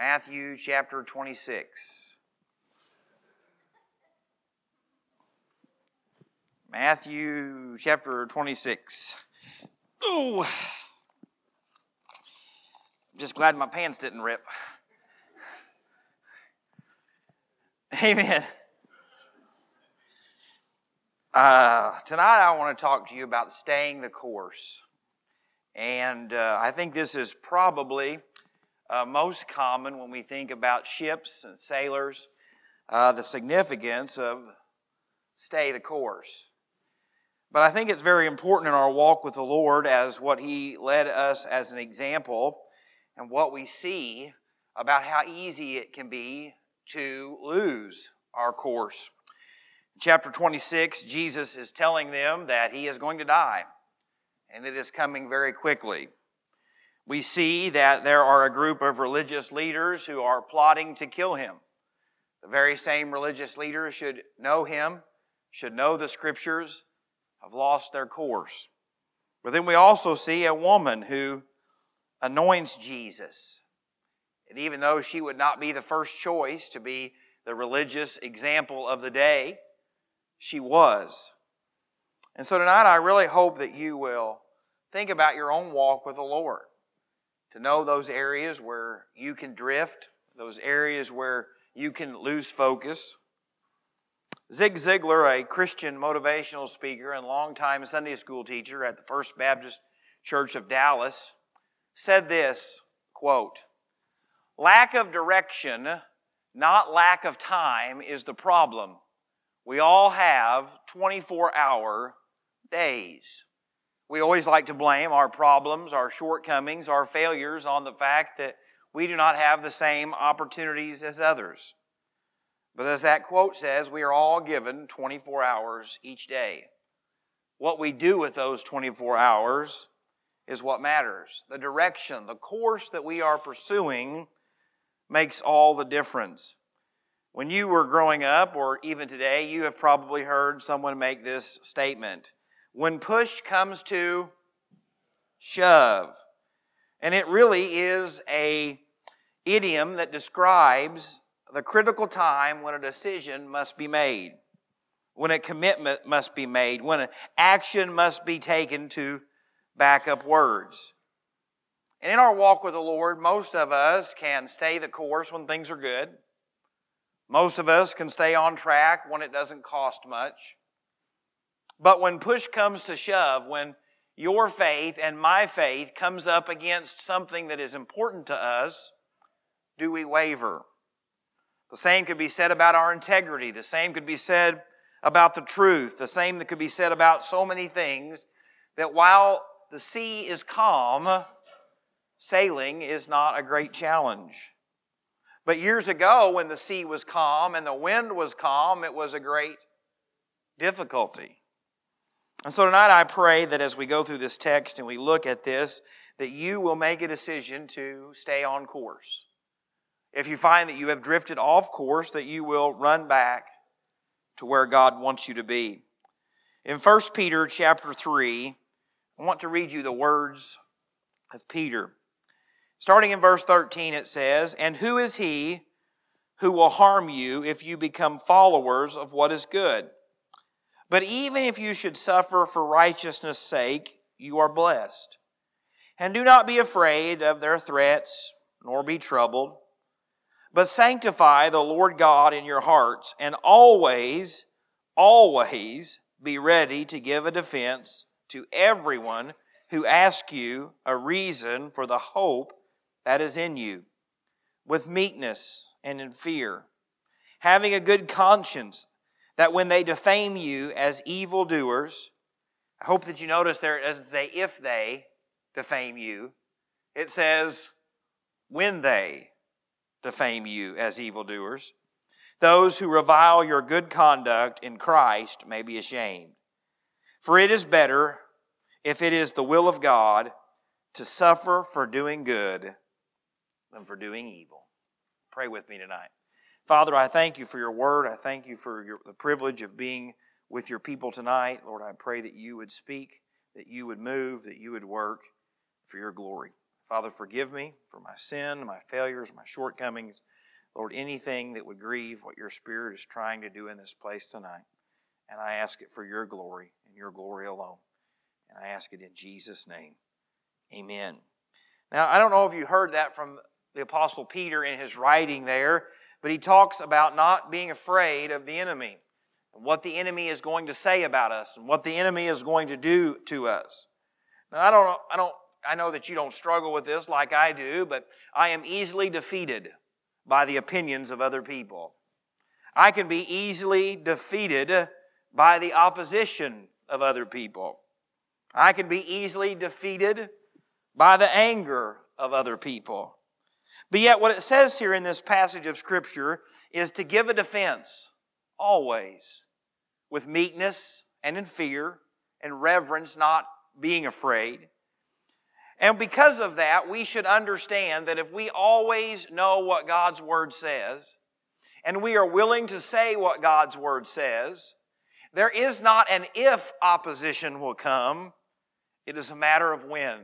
Matthew chapter 26. Matthew chapter 26. Oh, I'm just glad my pants didn't rip. Amen. Uh, tonight I want to talk to you about staying the course. And uh, I think this is probably uh, most common when we think about ships and sailors, uh, the significance of stay the course. But I think it's very important in our walk with the Lord as what He led us as an example and what we see about how easy it can be to lose our course. Chapter 26, Jesus is telling them that He is going to die, and it is coming very quickly. We see that there are a group of religious leaders who are plotting to kill Him. The very same religious leaders should know Him, should know the Scriptures, have lost their course. But then we also see a woman who anoints Jesus. And even though she would not be the first choice to be the religious example of the day, she was. And so tonight I really hope that you will think about your own walk with the Lord. To know those areas where you can drift, those areas where you can lose focus. Zig Ziglar, a Christian motivational speaker and longtime Sunday school teacher at the First Baptist Church of Dallas, said this quote, Lack of direction, not lack of time, is the problem. We all have 24 hour days. We always like to blame our problems, our shortcomings, our failures on the fact that we do not have the same opportunities as others. But as that quote says, we are all given 24 hours each day. What we do with those 24 hours is what matters. The direction, the course that we are pursuing makes all the difference. When you were growing up, or even today, you have probably heard someone make this statement. When push comes to shove. And it really is a idiom that describes the critical time when a decision must be made, when a commitment must be made, when an action must be taken to back up words. And in our walk with the Lord, most of us can stay the course when things are good. Most of us can stay on track when it doesn't cost much. But when push comes to shove, when your faith and my faith comes up against something that is important to us, do we waver? The same could be said about our integrity. The same could be said about the truth. The same that could be said about so many things that while the sea is calm, sailing is not a great challenge. But years ago, when the sea was calm and the wind was calm, it was a great difficulty. And so tonight I pray that as we go through this text and we look at this, that you will make a decision to stay on course. If you find that you have drifted off course, that you will run back to where God wants you to be. In 1 Peter chapter 3, I want to read you the words of Peter. Starting in verse 13, it says, And who is he who will harm you if you become followers of what is good? But even if you should suffer for righteousness' sake, you are blessed. And do not be afraid of their threats, nor be troubled. But sanctify the Lord God in your hearts, and always, always be ready to give a defense to everyone who asks you a reason for the hope that is in you, with meekness and in fear, having a good conscience, that when they defame you as evildoers, I hope that you notice there it doesn't say if they defame you, it says when they defame you as evildoers. Those who revile your good conduct in Christ may be ashamed. For it is better, if it is the will of God, to suffer for doing good than for doing evil. Pray with me tonight. Father, I thank you for your word. I thank you for your, the privilege of being with your people tonight. Lord, I pray that you would speak, that you would move, that you would work for your glory. Father, forgive me for my sin, my failures, my shortcomings. Lord, anything that would grieve what your Spirit is trying to do in this place tonight. And I ask it for your glory and your glory alone. And I ask it in Jesus' name. Amen. Now, I don't know if you heard that from the Apostle Peter in his writing there, but he talks about not being afraid of the enemy and what the enemy is going to say about us and what the enemy is going to do to us. Now, I don't, I don't, I know that you don't struggle with this like I do, but I am easily defeated by the opinions of other people. I can be easily defeated by the opposition of other people. I can be easily defeated by the anger of other people. But yet, what it says here in this passage of Scripture is to give a defense, always, with meekness and in fear and reverence, not being afraid. And because of that, we should understand that if we always know what God's Word says, and we are willing to say what God's Word says, there is not an if opposition will come, it is a matter of when.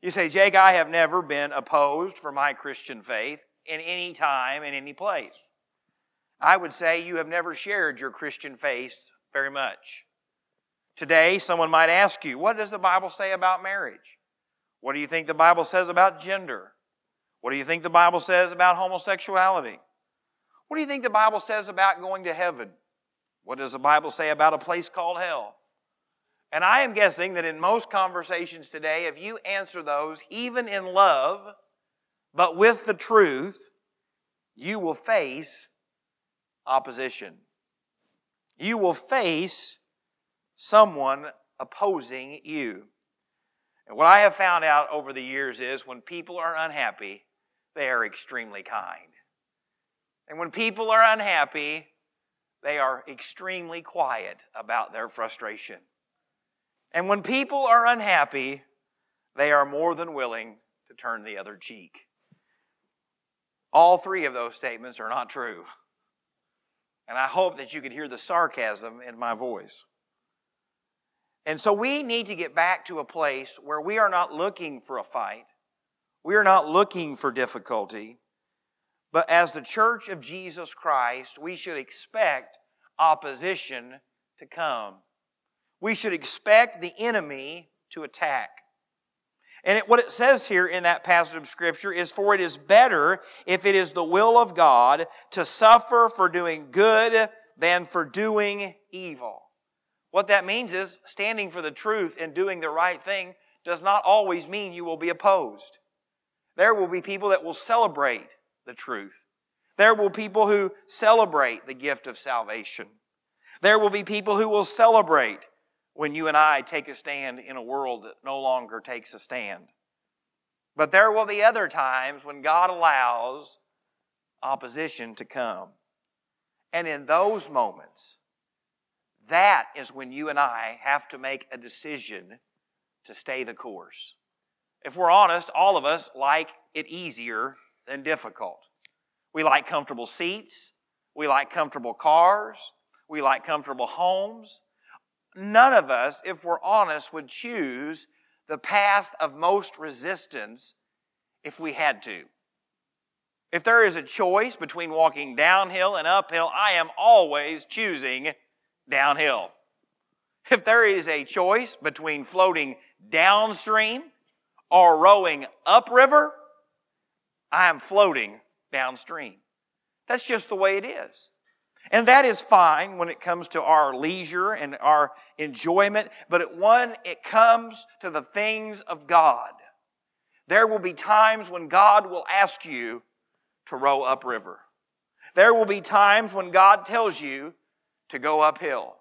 You say, Jake, I have never been opposed for my Christian faith in any time, in any place. I would say you have never shared your Christian faith very much. Today, someone might ask you, What does the Bible say about marriage? What do you think the Bible says about gender? What do you think the Bible says about homosexuality? What do you think the Bible says about going to heaven? What does the Bible say about a place called hell? And I am guessing that in most conversations today, if you answer those, even in love, but with the truth, you will face opposition. You will face someone opposing you. And what I have found out over the years is when people are unhappy, they are extremely kind. And when people are unhappy, they are extremely quiet about their frustration. And when people are unhappy, they are more than willing to turn the other cheek. All three of those statements are not true. And I hope that you could hear the sarcasm in my voice. And so we need to get back to a place where we are not looking for a fight. We are not looking for difficulty. But as the church of Jesus Christ, we should expect opposition to come we should expect the enemy to attack. And it, what it says here in that passage of Scripture is For it is better, if it is the will of God, to suffer for doing good than for doing evil. What that means is standing for the truth and doing the right thing does not always mean you will be opposed. There will be people that will celebrate the truth. There will be people who celebrate the gift of salvation. There will be people who will celebrate when you and I take a stand in a world that no longer takes a stand. But there will be other times when God allows opposition to come. And in those moments, that is when you and I have to make a decision to stay the course. If we're honest, all of us like it easier than difficult. We like comfortable seats. We like comfortable cars. We like comfortable homes none of us, if we're honest, would choose the path of most resistance if we had to. If there is a choice between walking downhill and uphill, I am always choosing downhill. If there is a choice between floating downstream or rowing upriver, I am floating downstream. That's just the way it is. And that is fine when it comes to our leisure and our enjoyment, but at one, it comes to the things of God. There will be times when God will ask you to row upriver. There will be times when God tells you to go uphill.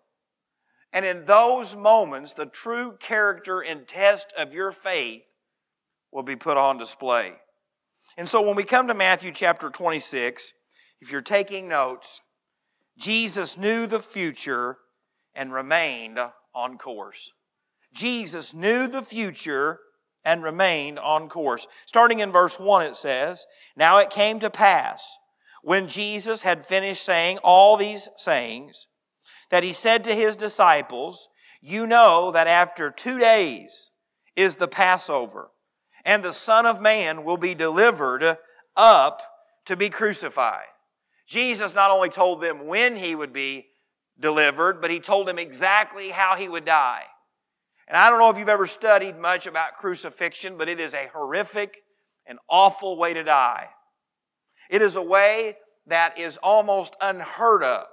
And in those moments, the true character and test of your faith will be put on display. And so when we come to Matthew chapter 26, if you're taking notes, Jesus knew the future and remained on course. Jesus knew the future and remained on course. Starting in verse 1, it says, Now it came to pass, when Jesus had finished saying all these sayings, that he said to his disciples, You know that after two days is the Passover, and the Son of Man will be delivered up to be crucified. Jesus not only told them when he would be delivered, but he told them exactly how he would die. And I don't know if you've ever studied much about crucifixion, but it is a horrific and awful way to die. It is a way that is almost unheard of.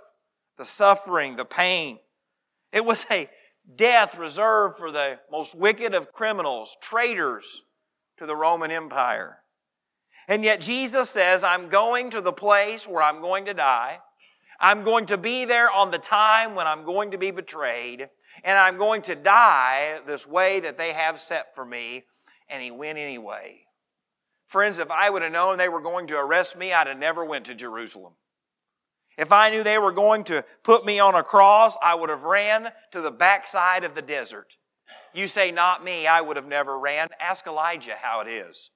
The suffering, the pain. It was a death reserved for the most wicked of criminals, traitors to the Roman Empire. And yet Jesus says, I'm going to the place where I'm going to die. I'm going to be there on the time when I'm going to be betrayed. And I'm going to die this way that they have set for me. And he went anyway. Friends, if I would have known they were going to arrest me, I'd have never went to Jerusalem. If I knew they were going to put me on a cross, I would have ran to the backside of the desert. You say, not me, I would have never ran. Ask Elijah how it is.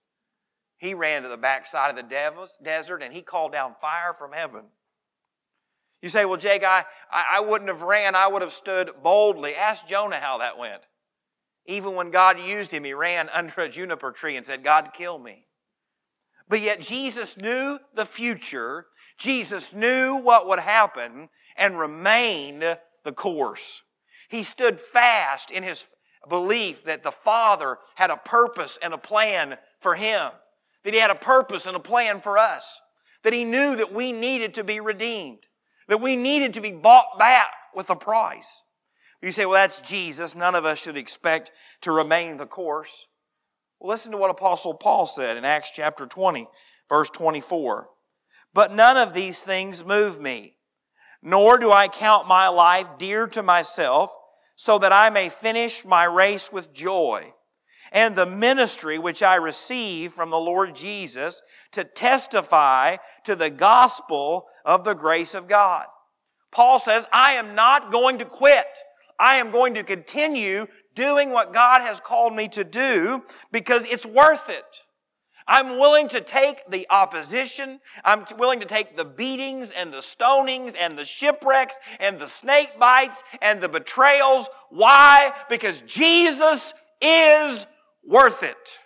He ran to the backside of the desert and he called down fire from heaven. You say, well, Jake, I, I wouldn't have ran, I would have stood boldly. Ask Jonah how that went. Even when God used him, he ran under a juniper tree and said, God, kill me. But yet Jesus knew the future Jesus knew what would happen and remained the course. He stood fast in his belief that the Father had a purpose and a plan for him, that he had a purpose and a plan for us, that he knew that we needed to be redeemed, that we needed to be bought back with a price. You say, well, that's Jesus. None of us should expect to remain the course. Well, listen to what Apostle Paul said in Acts chapter 20, verse 24. But none of these things move me, nor do I count my life dear to myself, so that I may finish my race with joy and the ministry which I receive from the Lord Jesus to testify to the gospel of the grace of God. Paul says, I am not going to quit. I am going to continue doing what God has called me to do because it's worth it. I'm willing to take the opposition. I'm willing to take the beatings and the stonings and the shipwrecks and the snake bites and the betrayals. Why? Because Jesus is worth it.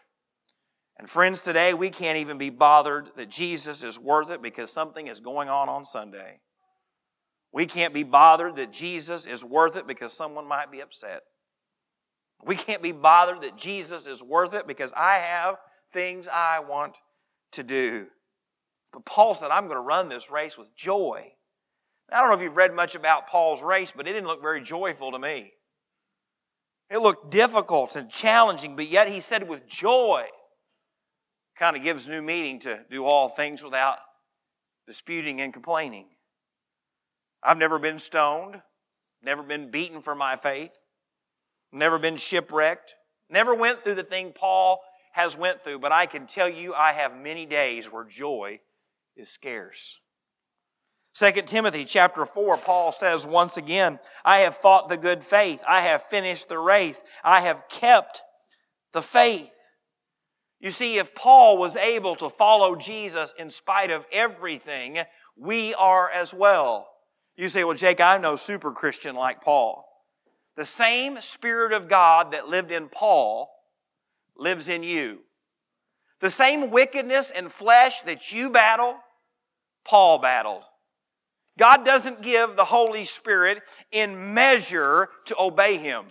And friends, today we can't even be bothered that Jesus is worth it because something is going on on Sunday. We can't be bothered that Jesus is worth it because someone might be upset. We can't be bothered that Jesus is worth it because I have things I want to do. But Paul said, I'm going to run this race with joy. I don't know if you've read much about Paul's race, but it didn't look very joyful to me. It looked difficult and challenging, but yet he said with joy. Kind of gives new meaning to do all things without disputing and complaining. I've never been stoned, never been beaten for my faith, never been shipwrecked, never went through the thing Paul has went through, but I can tell you I have many days where joy is scarce. 2 Timothy chapter 4, Paul says once again, I have fought the good faith. I have finished the race. I have kept the faith. You see, if Paul was able to follow Jesus in spite of everything, we are as well. You say, well, Jake, I'm no super Christian like Paul. The same Spirit of God that lived in Paul lives in you. The same wickedness and flesh that you battle, Paul battled. God doesn't give the Holy Spirit in measure to obey Him.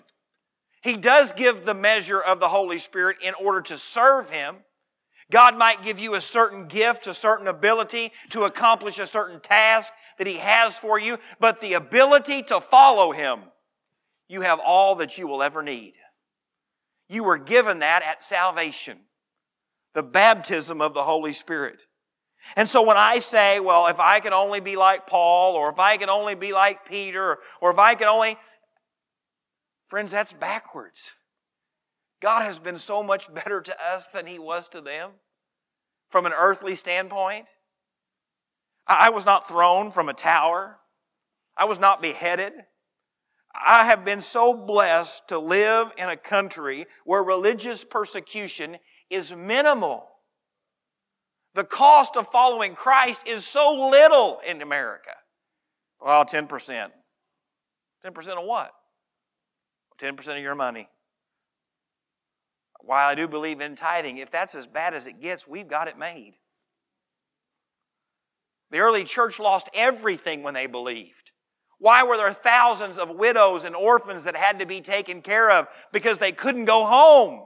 He does give the measure of the Holy Spirit in order to serve Him. God might give you a certain gift, a certain ability to accomplish a certain task that He has for you, but the ability to follow Him, you have all that you will ever need. You were given that at salvation, the baptism of the Holy Spirit. And so when I say, well, if I can only be like Paul, or if I can only be like Peter, or if I can only, friends, that's backwards. God has been so much better to us than He was to them from an earthly standpoint. I was not thrown from a tower. I was not beheaded. I have been so blessed to live in a country where religious persecution is minimal. The cost of following Christ is so little in America. Well, 10%. 10% of what? 10% of your money. while I do believe in tithing, if that's as bad as it gets, we've got it made. The early church lost everything when they believed. Why were there thousands of widows and orphans that had to be taken care of? Because they couldn't go home.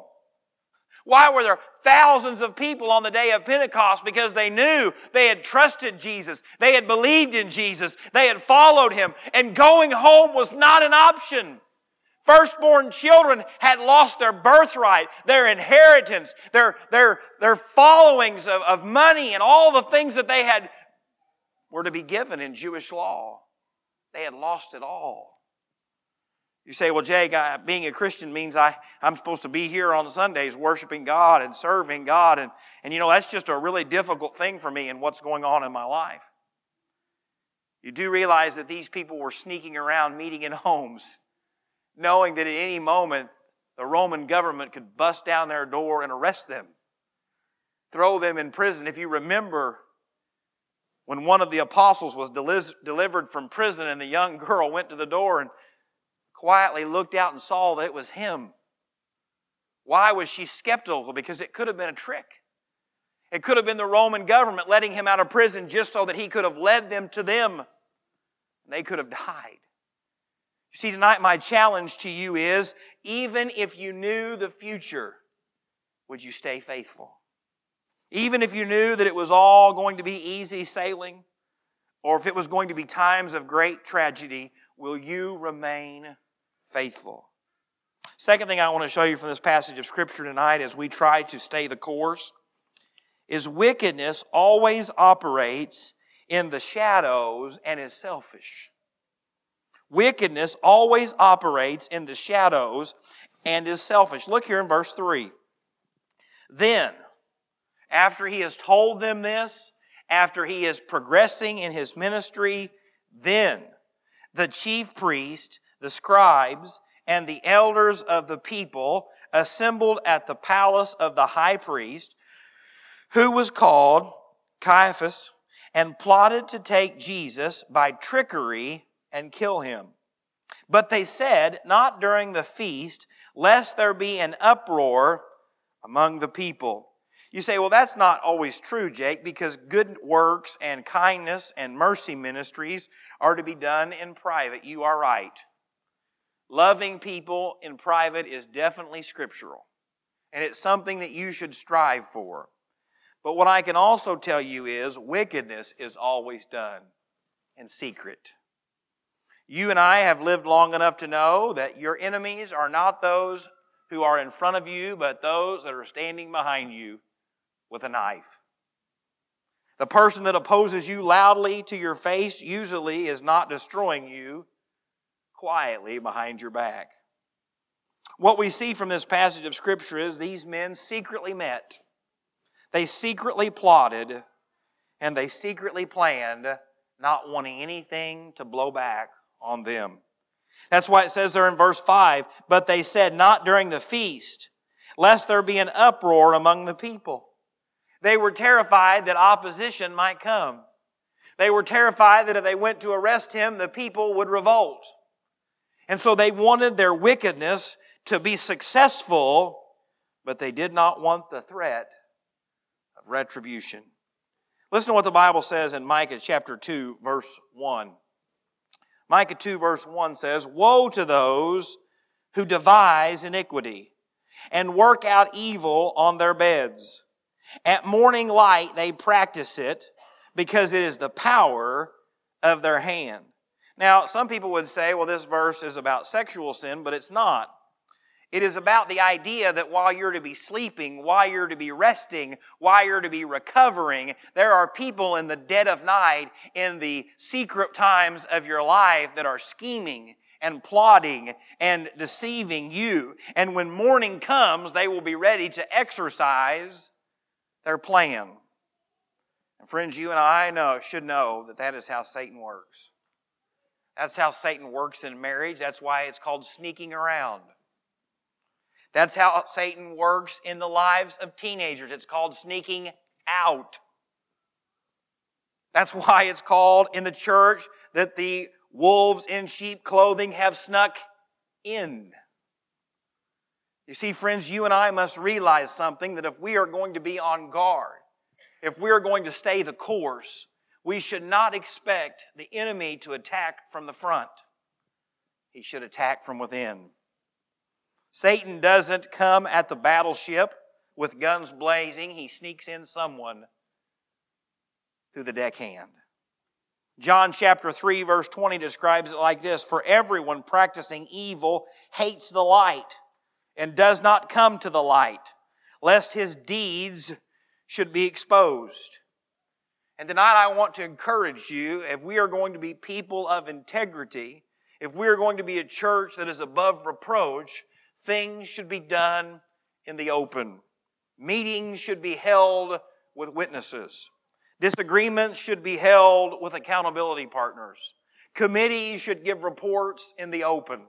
Why were there thousands of people on the day of Pentecost? Because they knew they had trusted Jesus. They had believed in Jesus. They had followed him. And going home was not an option. Firstborn children had lost their birthright, their inheritance, their, their, their followings of, of money and all the things that they had were to be given in Jewish law. They had lost it all. You say, well, Jake, I, being a Christian means I, I'm supposed to be here on Sundays worshiping God and serving God. And, and you know, that's just a really difficult thing for me and what's going on in my life. You do realize that these people were sneaking around meeting in homes, knowing that at any moment the Roman government could bust down their door and arrest them, throw them in prison. If you remember when one of the apostles was delivered from prison and the young girl went to the door and quietly looked out and saw that it was him. Why was she skeptical? Because it could have been a trick. It could have been the Roman government letting him out of prison just so that he could have led them to them. And they could have died. You see, tonight my challenge to you is even if you knew the future, would you stay faithful? Even if you knew that it was all going to be easy sailing, or if it was going to be times of great tragedy, will you remain faithful. Second thing I want to show you from this passage of Scripture tonight as we try to stay the course is wickedness always operates in the shadows and is selfish. Wickedness always operates in the shadows and is selfish. Look here in verse 3. Then, after he has told them this, after he is progressing in his ministry, then the chief priest the scribes, and the elders of the people assembled at the palace of the high priest, who was called Caiaphas, and plotted to take Jesus by trickery and kill him. But they said, Not during the feast, lest there be an uproar among the people. You say, well, that's not always true, Jake, because good works and kindness and mercy ministries are to be done in private. You are right. Loving people in private is definitely scriptural, and it's something that you should strive for. But what I can also tell you is wickedness is always done in secret. You and I have lived long enough to know that your enemies are not those who are in front of you, but those that are standing behind you with a knife. The person that opposes you loudly to your face usually is not destroying you, quietly behind your back. What we see from this passage of Scripture is these men secretly met, they secretly plotted, and they secretly planned, not wanting anything to blow back on them. That's why it says there in verse 5 But they said, Not during the feast, lest there be an uproar among the people. They were terrified that opposition might come. They were terrified that if they went to arrest him, the people would revolt. And so they wanted their wickedness to be successful, but they did not want the threat of retribution. Listen to what the Bible says in Micah chapter 2, verse 1. Micah 2, verse 1 says, Woe to those who devise iniquity and work out evil on their beds. At morning light they practice it because it is the power of their hand. Now, some people would say, well, this verse is about sexual sin, but it's not. It is about the idea that while you're to be sleeping, while you're to be resting, while you're to be recovering, there are people in the dead of night, in the secret times of your life, that are scheming and plotting and deceiving you. And when morning comes, they will be ready to exercise their plan. And friends, you and I know, should know that that is how Satan works. That's how Satan works in marriage. That's why it's called sneaking around. That's how Satan works in the lives of teenagers. It's called sneaking out. That's why it's called in the church that the wolves in sheep clothing have snuck in. You see, friends, you and I must realize something that if we are going to be on guard, if we are going to stay the course, we should not expect the enemy to attack from the front. He should attack from within. Satan doesn't come at the battleship with guns blazing, he sneaks in someone through the deckhand. John chapter 3, verse 20 describes it like this For everyone practicing evil hates the light and does not come to the light, lest his deeds should be exposed. And tonight I want to encourage you if we are going to be people of integrity, if we are going to be a church that is above reproach, things should be done in the open. Meetings should be held with witnesses. Disagreements should be held with accountability partners. Committees should give reports in the open.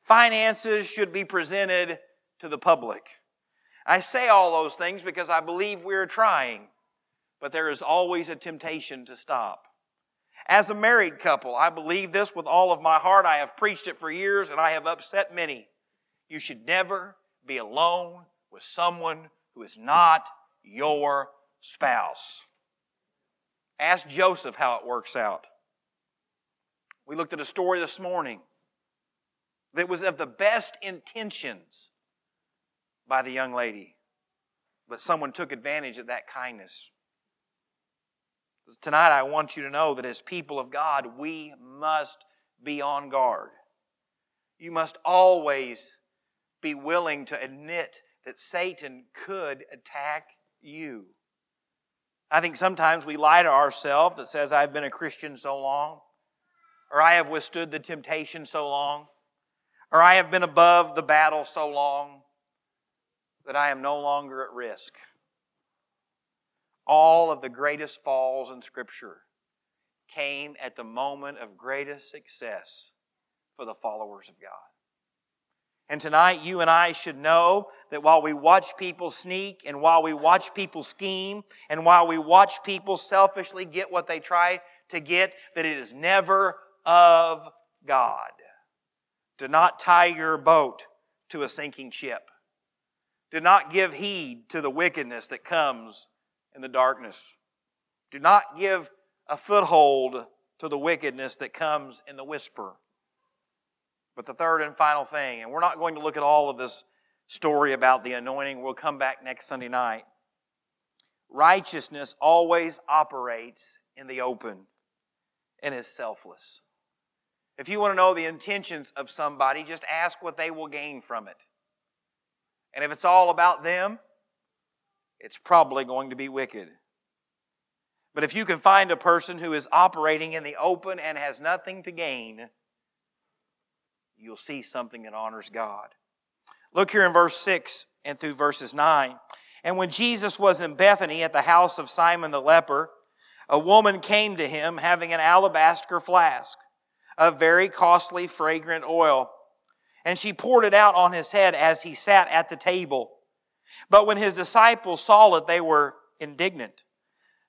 Finances should be presented to the public. I say all those things because I believe we're trying, but there is always a temptation to stop. As a married couple, I believe this with all of my heart. I have preached it for years and I have upset many. You should never be alone with someone who is not your spouse. Ask Joseph how it works out. We looked at a story this morning that was of the best intentions by the young lady, but someone took advantage of that kindness. Tonight, I want you to know that as people of God, we must be on guard. You must always be willing to admit that Satan could attack you. I think sometimes we lie to ourselves that says, I've been a Christian so long, or I have withstood the temptation so long, or I have been above the battle so long that I am no longer at risk. All of the greatest falls in Scripture came at the moment of greatest success for the followers of God. And tonight, you and I should know that while we watch people sneak, and while we watch people scheme, and while we watch people selfishly get what they try to get, that it is never of God. Do not tie your boat to a sinking ship. Do not give heed to the wickedness that comes in the darkness. Do not give a foothold to the wickedness that comes in the whisper. But the third and final thing, and we're not going to look at all of this story about the anointing, we'll come back next Sunday night. Righteousness always operates in the open and is selfless. If you want to know the intentions of somebody, just ask what they will gain from it. And if it's all about them, it's probably going to be wicked. But if you can find a person who is operating in the open and has nothing to gain, you'll see something that honors God. Look here in verse 6 and through verses 9. And when Jesus was in Bethany at the house of Simon the leper, a woman came to him having an alabaster flask of very costly fragrant oil. And she poured it out on his head as he sat at the table. But when his disciples saw it, they were indignant,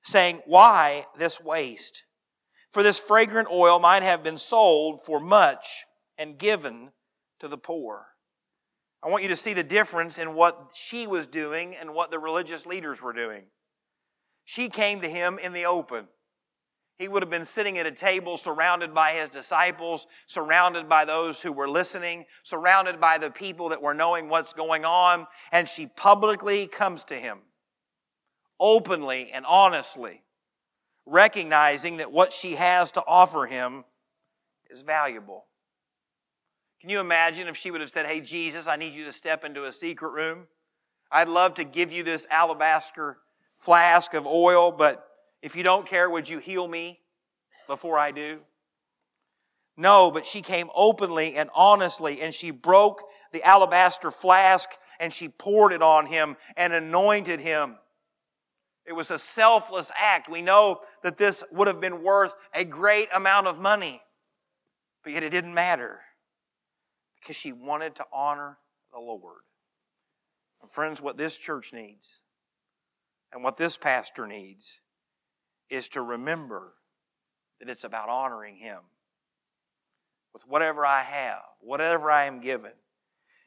saying, Why this waste? For this fragrant oil might have been sold for much and given to the poor. I want you to see the difference in what she was doing and what the religious leaders were doing. She came to him in the open. He would have been sitting at a table surrounded by his disciples, surrounded by those who were listening, surrounded by the people that were knowing what's going on, and she publicly comes to him, openly and honestly, recognizing that what she has to offer him is valuable. Can you imagine if she would have said, Hey, Jesus, I need you to step into a secret room? I'd love to give you this alabaster flask of oil, but if you don't care, would you heal me before I do? No, but she came openly and honestly, and she broke the alabaster flask and she poured it on him and anointed him. It was a selfless act. We know that this would have been worth a great amount of money, but yet it didn't matter because she wanted to honor the Lord. And friends, what this church needs and what this pastor needs is to remember that it's about honoring Him with whatever I have, whatever I am given.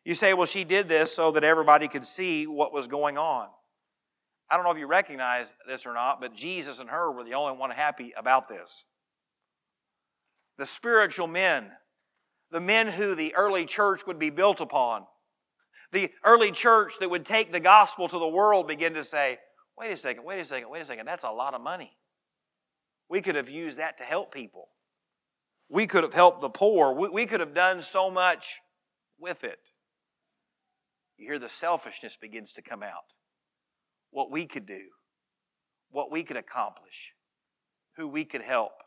You say, well, she did this so that everybody could see what was going on. I don't know if you recognize this or not, but Jesus and her were the only one happy about this. The spiritual men, the men who the early church would be built upon, the early church that would take the gospel to the world begin to say, wait a second, wait a second, wait a second, that's a lot of money. We could have used that to help people. We could have helped the poor. We, we could have done so much with it. You hear the selfishness begins to come out. What we could do, what we could accomplish, who we could help.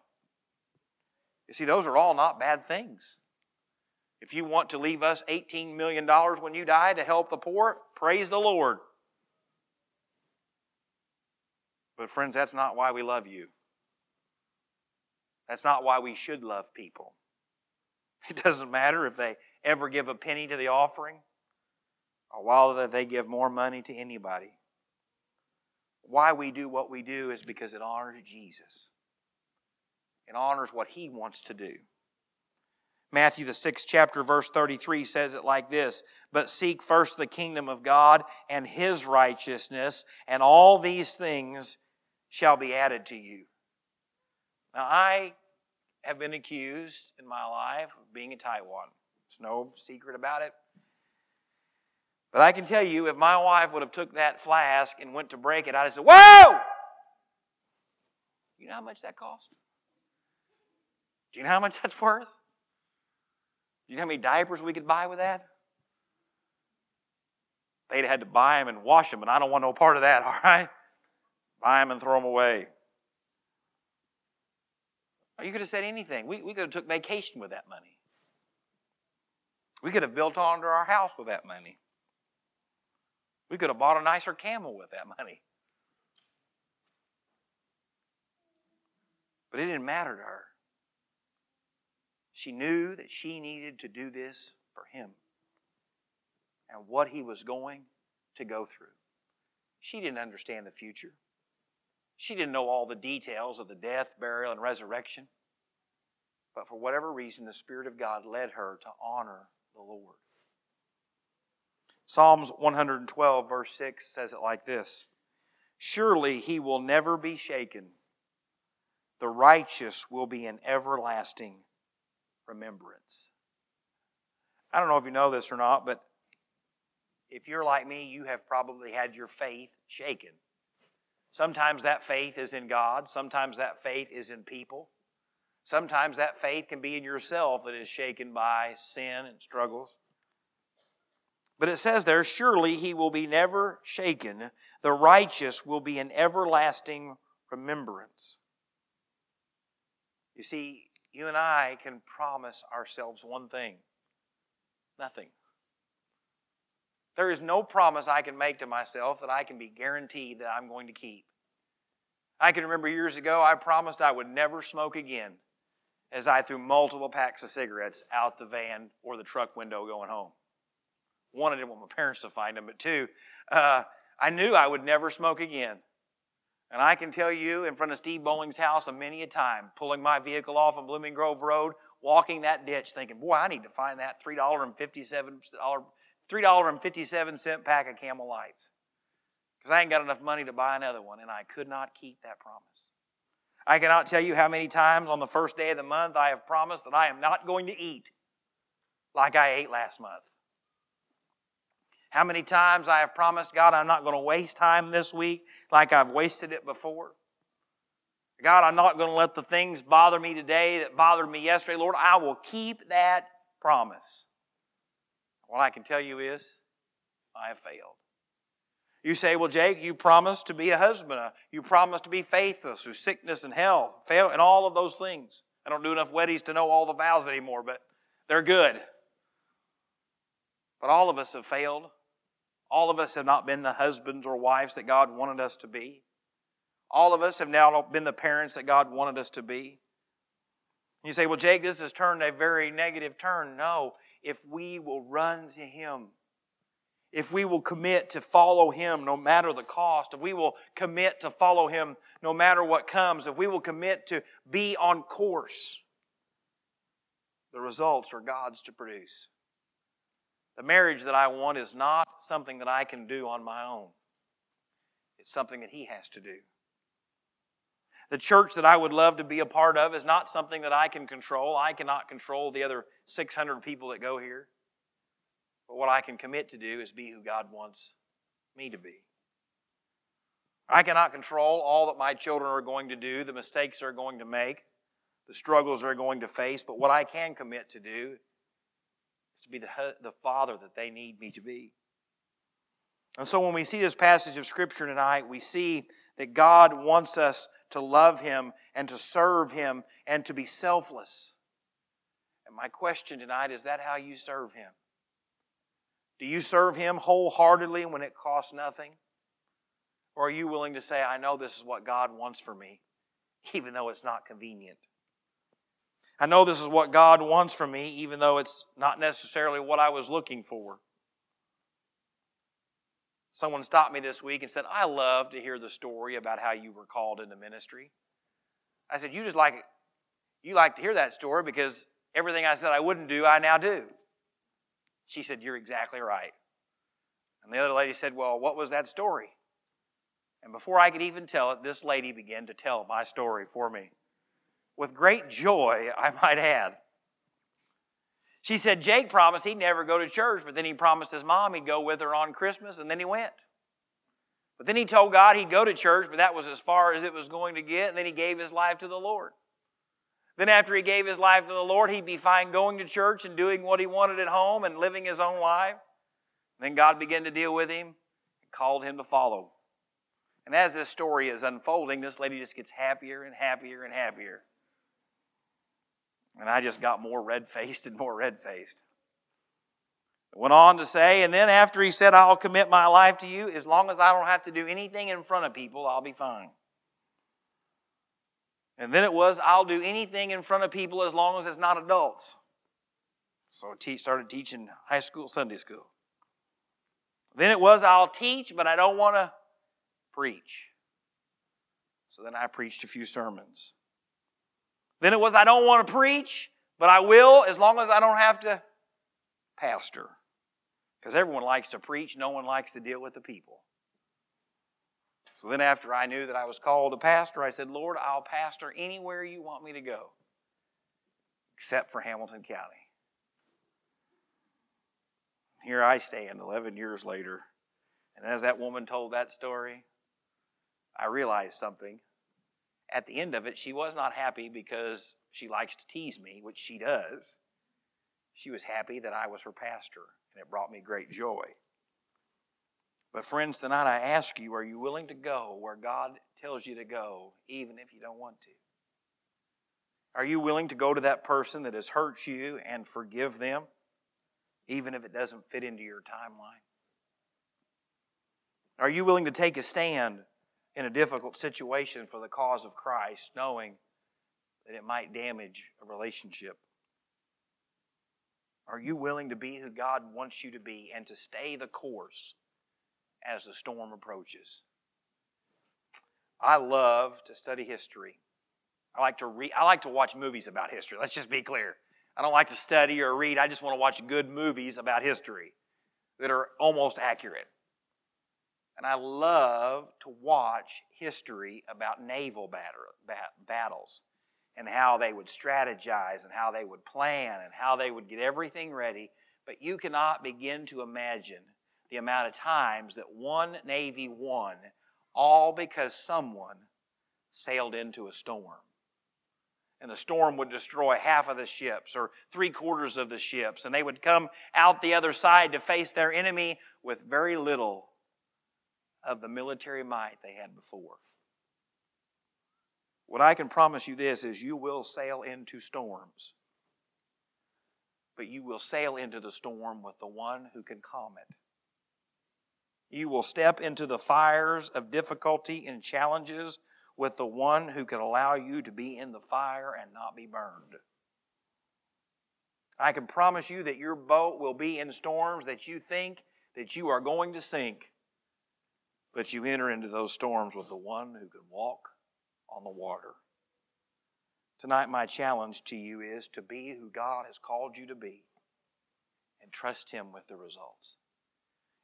You see, those are all not bad things. If you want to leave us $18 million when you die to help the poor, praise the Lord. But, friends, that's not why we love you. That's not why we should love people. It doesn't matter if they ever give a penny to the offering or while they give more money to anybody. Why we do what we do is because it honors Jesus. It honors what He wants to do. Matthew, the sixth chapter, verse 33 says it like this But seek first the kingdom of God and His righteousness, and all these things shall be added to you. Now, I have been accused in my life of being a tightwad. There's no secret about it. But I can tell you, if my wife would have took that flask and went to break it, I'd have said, Whoa! You know how much that cost? Do you know how much that's worth? Do you know how many diapers we could buy with that? They'd had to buy them and wash them, and I don't want no part of that, all right? Buy them and throw them away. Or you could have said anything. We, we could have took vacation with that money. We could have built onto our house with that money. We could have bought a nicer camel with that money. But it didn't matter to her. She knew that she needed to do this for him and what he was going to go through. She didn't understand the future. She didn't know all the details of the death, burial, and resurrection. But for whatever reason, the Spirit of God led her to honor the Lord. Psalms 112, verse 6 says it like this Surely he will never be shaken, the righteous will be in everlasting remembrance. I don't know if you know this or not, but if you're like me, you have probably had your faith shaken. Sometimes that faith is in God, sometimes that faith is in people. Sometimes that faith can be in yourself that is shaken by sin and struggles. But it says there, surely he will be never shaken. The righteous will be in everlasting remembrance. You see, you and I can promise ourselves one thing nothing. There is no promise I can make to myself that I can be guaranteed that I'm going to keep. I can remember years ago I promised I would never smoke again as I threw multiple packs of cigarettes out the van or the truck window going home. One, I didn't want my parents to find them, but two, uh, I knew I would never smoke again. And I can tell you in front of Steve Bowling's house a many a time, pulling my vehicle off on Blooming Grove Road, walking that ditch, thinking, boy, I need to find that $3.57, $3.57 pack of Camel Lights. Because I ain't got enough money to buy another one, and I could not keep that promise. I cannot tell you how many times on the first day of the month I have promised that I am not going to eat like I ate last month. How many times I have promised God I'm not going to waste time this week like I've wasted it before. God, I'm not going to let the things bother me today that bothered me yesterday. Lord, I will keep that promise. What I can tell you is, I have failed. You say, well, Jake, you promised to be a husband. Uh, you promised to be faithful through sickness and health, fail, and all of those things. I don't do enough weddings to know all the vows anymore, but they're good. But all of us have failed. All of us have not been the husbands or wives that God wanted us to be. All of us have now been the parents that God wanted us to be. You say, well, Jake, this has turned a very negative turn. No, if we will run to Him, if we will commit to follow Him no matter the cost, if we will commit to follow Him no matter what comes, if we will commit to be on course, the results are God's to produce. The marriage that I want is not something that I can do on my own. It's something that He has to do. The church that I would love to be a part of is not something that I can control. I cannot control the other 600 people that go here. But what I can commit to do is be who God wants me to be. I cannot control all that my children are going to do, the mistakes they're going to make, the struggles they're going to face, but what I can commit to do is to be the, the father that they need me to be. And so when we see this passage of Scripture tonight, we see that God wants us to love Him and to serve Him and to be selfless. And my question tonight is that how you serve Him? Do you serve Him wholeheartedly when it costs nothing? Or are you willing to say, I know this is what God wants for me, even though it's not convenient? I know this is what God wants for me, even though it's not necessarily what I was looking for. Someone stopped me this week and said, I love to hear the story about how you were called into ministry. I said, You just like you like to hear that story because everything I said I wouldn't do, I now do. She said, You're exactly right. And the other lady said, Well, what was that story? And before I could even tell it, this lady began to tell my story for me. With great joy, I might add. She said Jake promised he'd never go to church, but then he promised his mom he'd go with her on Christmas, and then he went. But then he told God he'd go to church, but that was as far as it was going to get, and then he gave his life to the Lord. Then, after he gave his life to the Lord, he'd be fine going to church and doing what he wanted at home and living his own life. Then God began to deal with him and called him to follow. And as this story is unfolding, this lady just gets happier and happier and happier. And I just got more red faced and more red faced. Went on to say, and then after he said, I'll commit my life to you, as long as I don't have to do anything in front of people, I'll be fine. And then it was, I'll do anything in front of people as long as it's not adults. So I started teaching high school Sunday school. Then it was, I'll teach, but I don't want to preach. So then I preached a few sermons. Then it was, I don't want to preach, but I will as long as I don't have to pastor. Because everyone likes to preach, no one likes to deal with the people. So then, after I knew that I was called to pastor, I said, Lord, I'll pastor anywhere you want me to go, except for Hamilton County. Here I stand 11 years later, and as that woman told that story, I realized something at the end of it, she was not happy because she likes to tease me, which she does. She was happy that I was her pastor, and it brought me great joy. But, friends, tonight I ask you are you willing to go where God tells you to go, even if you don't want to? Are you willing to go to that person that has hurt you and forgive them, even if it doesn't fit into your timeline? Are you willing to take a stand in a difficult situation for the cause of Christ, knowing that it might damage a relationship? Are you willing to be who God wants you to be and to stay the course as the storm approaches? I love to study history. I like to read I like to watch movies about history. Let's just be clear. I don't like to study or read. I just want to watch good movies about history that are almost accurate. And I love to watch history about naval battles and how they would strategize and how they would plan and how they would get everything ready. But you cannot begin to imagine the amount of times that one Navy won, all because someone sailed into a storm. And the storm would destroy half of the ships or three quarters of the ships, and they would come out the other side to face their enemy with very little of the military might they had before. What I can promise you this is you will sail into storms, but you will sail into the storm with the one who can calm it. You will step into the fires of difficulty and challenges with the one who can allow you to be in the fire and not be burned. I can promise you that your boat will be in storms that you think that you are going to sink. But you enter into those storms with the one who can walk on the water. Tonight, my challenge to you is to be who God has called you to be and trust Him with the results.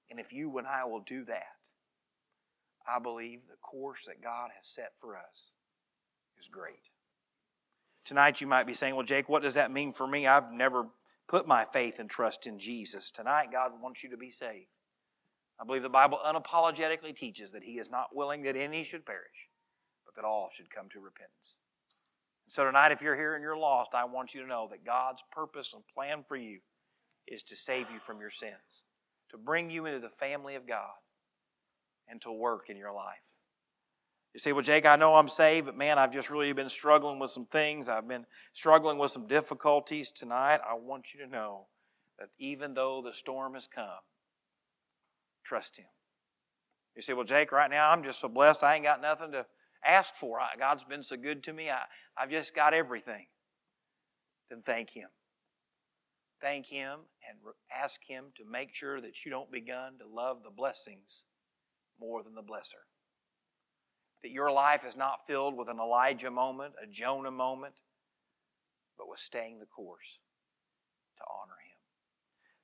And if you and I will do that, I believe the course that God has set for us is great. Tonight you might be saying, Well, Jake, what does that mean for me? I've never put my faith and trust in Jesus. Tonight, God wants you to be saved. I believe the Bible unapologetically teaches that He is not willing that any should perish, but that all should come to repentance. So tonight, if you're here and you're lost, I want you to know that God's purpose and plan for you is to save you from your sins, to bring you into the family of God, and to work in your life. You say, Well, Jake, I know I'm saved, but man, I've just really been struggling with some things. I've been struggling with some difficulties tonight. I want you to know that even though the storm has come, trust Him. You say, Well, Jake, right now I'm just so blessed, I ain't got nothing to ask for. God's been so good to me, I, I've just got everything. Then thank Him. Thank Him and ask Him to make sure that you don't begin to love the blessings more than the blesser. That your life is not filled with an Elijah moment, a Jonah moment, but with staying the course to honor Him.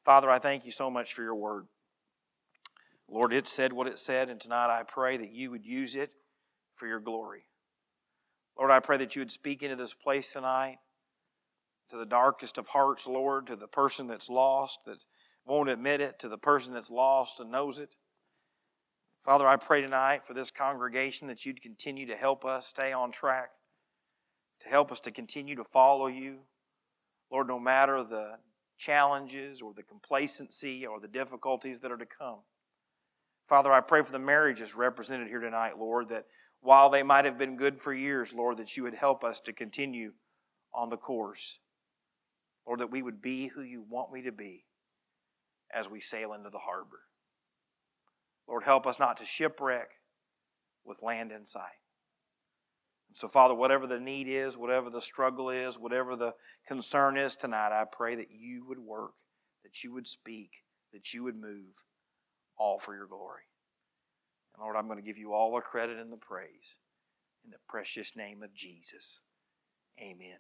Father, I thank you so much for your word. Lord, it said what it said, and tonight I pray that you would use it for your glory. Lord, I pray that you would speak into this place tonight, to the darkest of hearts, Lord, to the person that's lost, that won't admit it, to the person that's lost and knows it. Father, I pray tonight for this congregation that you'd continue to help us stay on track, to help us to continue to follow you. Lord, no matter the challenges or the complacency or the difficulties that are to come. Father, I pray for the marriages represented here tonight, Lord, that while they might have been good for years, Lord, that you would help us to continue on the course. Lord, that we would be who you want me to be as we sail into the harbor. Lord, help us not to shipwreck with land in sight. And so, Father, whatever the need is, whatever the struggle is, whatever the concern is tonight, I pray that you would work, that you would speak, that you would move, all for your glory. And Lord, I'm going to give you all the credit and the praise in the precious name of Jesus. Amen.